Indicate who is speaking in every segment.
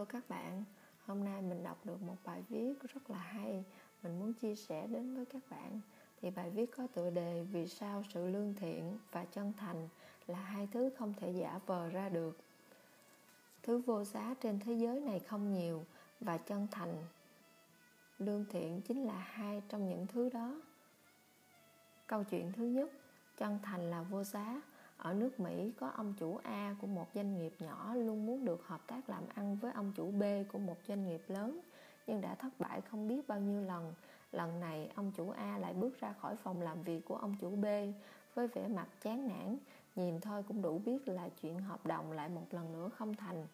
Speaker 1: Hello các bạn, hôm nay mình đọc được một bài viết rất là hay. Mình muốn chia sẻ đến với các bạn. Thì bài viết có tựa đề Vì sao sự lương thiện và chân thành là hai thứ không thể giả vờ ra được? Thứ vô giá trên thế giới này không nhiều Và chân thành Lương thiện chính là hai trong những thứ đó. Câu chuyện thứ nhất Chân thành là vô giá ở nước Mỹ có ông chủ A của một doanh nghiệp nhỏ luôn muốn được hợp tác làm ăn với ông chủ B của một doanh nghiệp lớn nhưng đã thất bại không biết bao nhiêu lần. Lần này ông chủ A lại bước ra khỏi phòng làm việc của ông chủ B với vẻ mặt chán nản, nhìn thôi cũng đủ biết là chuyện hợp đồng lại một lần nữa không thành.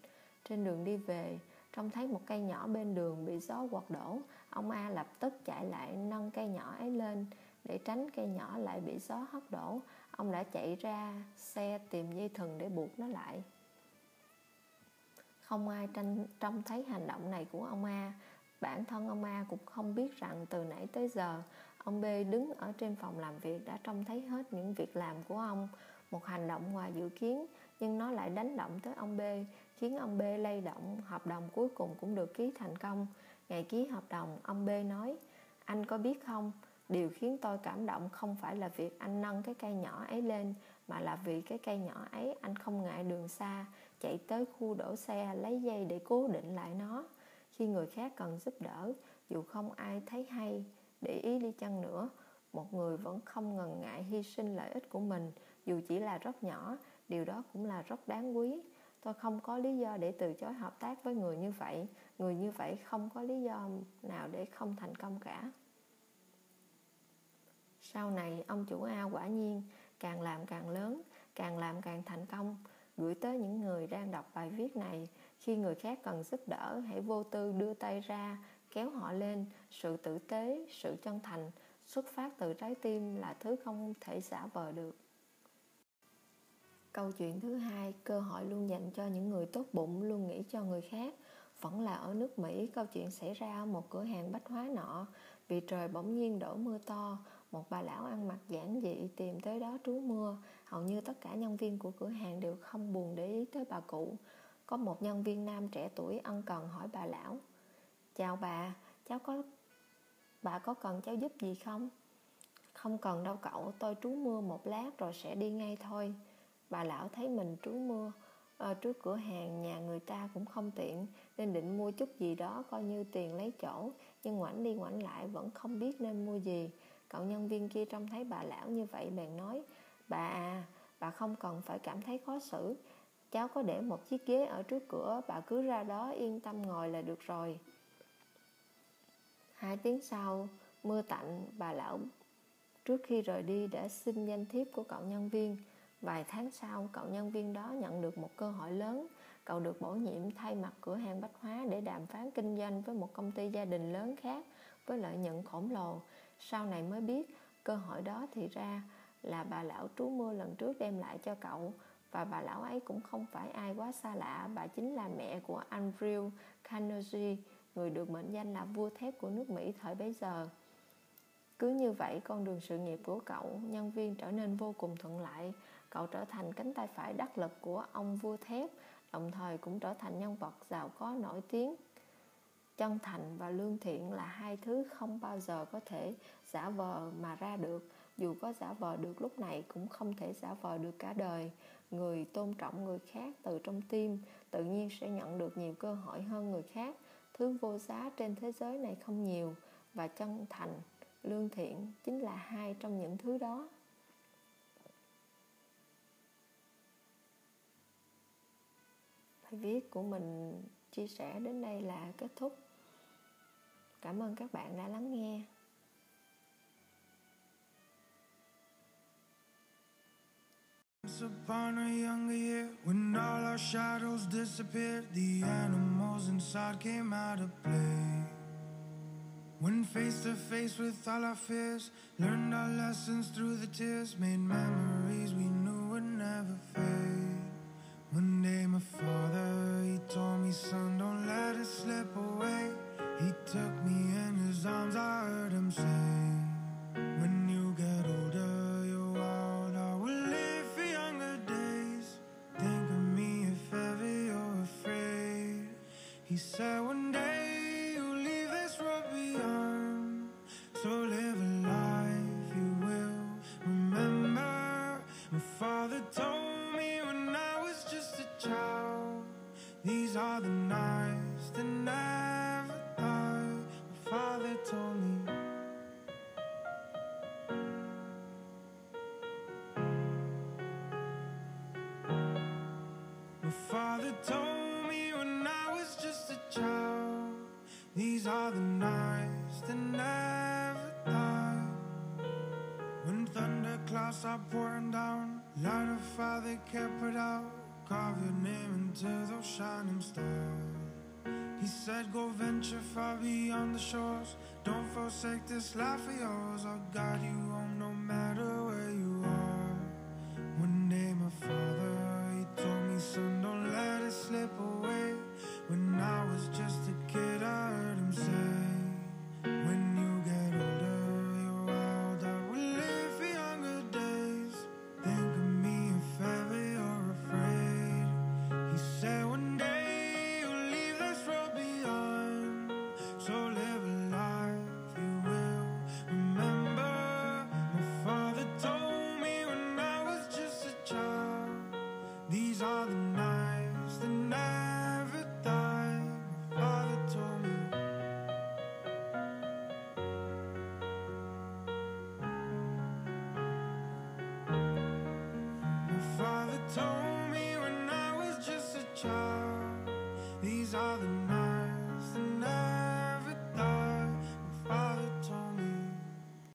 Speaker 1: Trên đường đi về, trông thấy một cây nhỏ bên đường bị gió quật đổ, ông A lập tức chạy lại nâng cây nhỏ ấy lên để tránh cây nhỏ lại bị gió hất đổ ông đã chạy ra xe tìm dây thừng để buộc nó lại. Không ai tranh, trông thấy hành động này của ông A. Bản thân ông A cũng không biết rằng từ nãy tới giờ ông B đứng ở trên phòng làm việc đã trông thấy hết những việc làm của ông. Một hành động ngoài dự kiến nhưng nó lại đánh động tới ông B khiến ông B lay động. Hợp đồng cuối cùng cũng được ký thành công. Ngày ký hợp đồng ông B nói anh có biết không? Điều khiến tôi cảm động không phải là việc anh nâng cái cây nhỏ ấy lên, mà là vì cái cây nhỏ ấy anh không ngại đường xa, chạy tới khu đổ xe lấy dây để cố định lại nó. Khi người khác cần giúp đỡ, dù không ai thấy hay, để ý đi chăng nữa, một người vẫn không ngần ngại hy sinh lợi ích của mình, dù chỉ là rất nhỏ, điều đó cũng là rất đáng quý. Tôi không có lý do để từ chối hợp tác với người như vậy, người như vậy không có lý do nào để không thành công cả sau này ông chủ A quả nhiên càng làm càng lớn, càng làm càng thành công, gửi tới những người đang đọc bài viết này khi người khác cần giúp đỡ hãy vô tư đưa tay ra kéo họ lên. Sự tử tế sự chân thành xuất phát từ trái tim là thứ không thể giả vờ được. Câu chuyện thứ hai cơ hội luôn dành cho những người tốt bụng luôn nghĩ cho người khác. Vẫn là ở nước Mỹ câu chuyện xảy ra ở một cửa hàng bách hóa nọ. Vì trời bỗng nhiên đổ mưa to một bà lão ăn mặc giản dị tìm tới đó trú mưa. Hầu như tất cả nhân viên của cửa hàng đều không buồn để ý tới bà cụ. Có một nhân viên nam trẻ tuổi ân cần hỏi bà lão chào bà cháu có bà có cần cháu giúp gì không? Không cần đâu cậu tôi trú mưa một lát rồi sẽ đi ngay thôi. Bà lão thấy mình trú mưa ờ, à, trước cửa hàng nhà người ta cũng không tiện nên định mua chút gì đó coi như tiền lấy chỗ. Nhưng ngoảnh đi ngoảnh lại vẫn không biết nên mua gì cậu nhân viên kia trông thấy bà lão như vậy bèn nói, bà à bà không cần phải cảm thấy khó xử. Cháu có để một chiếc ghế ở trước cửa, bà cứ ra đó yên tâm ngồi là được rồi. Hai tiếng sau, mưa tạnh, bà lão trước khi rời đi đã xin danh thiếp của cậu nhân viên. Vài tháng sau, cậu nhân viên đó nhận được một cơ hội lớn. Cậu được bổ nhiệm thay mặt cửa hàng bách hóa để đàm phán kinh doanh với một công ty gia đình lớn khác với lợi nhuận khổng lồ sau này mới biết. Cơ hội đó thì ra là bà lão trú mưa lần trước đem lại cho cậu. Và bà lão ấy cũng không phải ai quá xa lạ. Bà chính là mẹ của Andrew Carnegie, người được mệnh danh là vua thép của nước Mỹ thời bấy giờ. Cứ như vậy, con đường sự nghiệp của cậu, nhân viên trở nên vô cùng thuận lợi cậu trở thành cánh tay phải đắc lực của ông vua thép, đồng thời cũng trở thành nhân vật giàu có nổi tiếng chân thành và lương thiện là hai thứ không bao giờ có thể giả vờ mà ra được. Dù có giả vờ được lúc này cũng không thể giả vờ được cả đời. Người tôn trọng người khác từ trong tim, tự nhiên sẽ nhận được nhiều cơ hội hơn người khác. Thứ vô giá trên thế giới này không nhiều và chân thành, lương thiện chính là hai trong những thứ đó. Bài viết của mình chia sẻ đến đây là kết thúc. Cảm ơn các bạn đã lắng nghe. Upon a younger year, when all our shadows disappeared, the animals inside came out of play. When face to face with all our fears, learned our lessons through the tears, made memories we knew would never fade. One day, my father me
Speaker 2: father told me when I was just a child. These are the nights that never die. When thunderclouds are pouring down, light a fire they can't put out. Carve your name into those shining stars. He said, Go venture far beyond the shores. Don't forsake this life of yours. I'll guide you My father told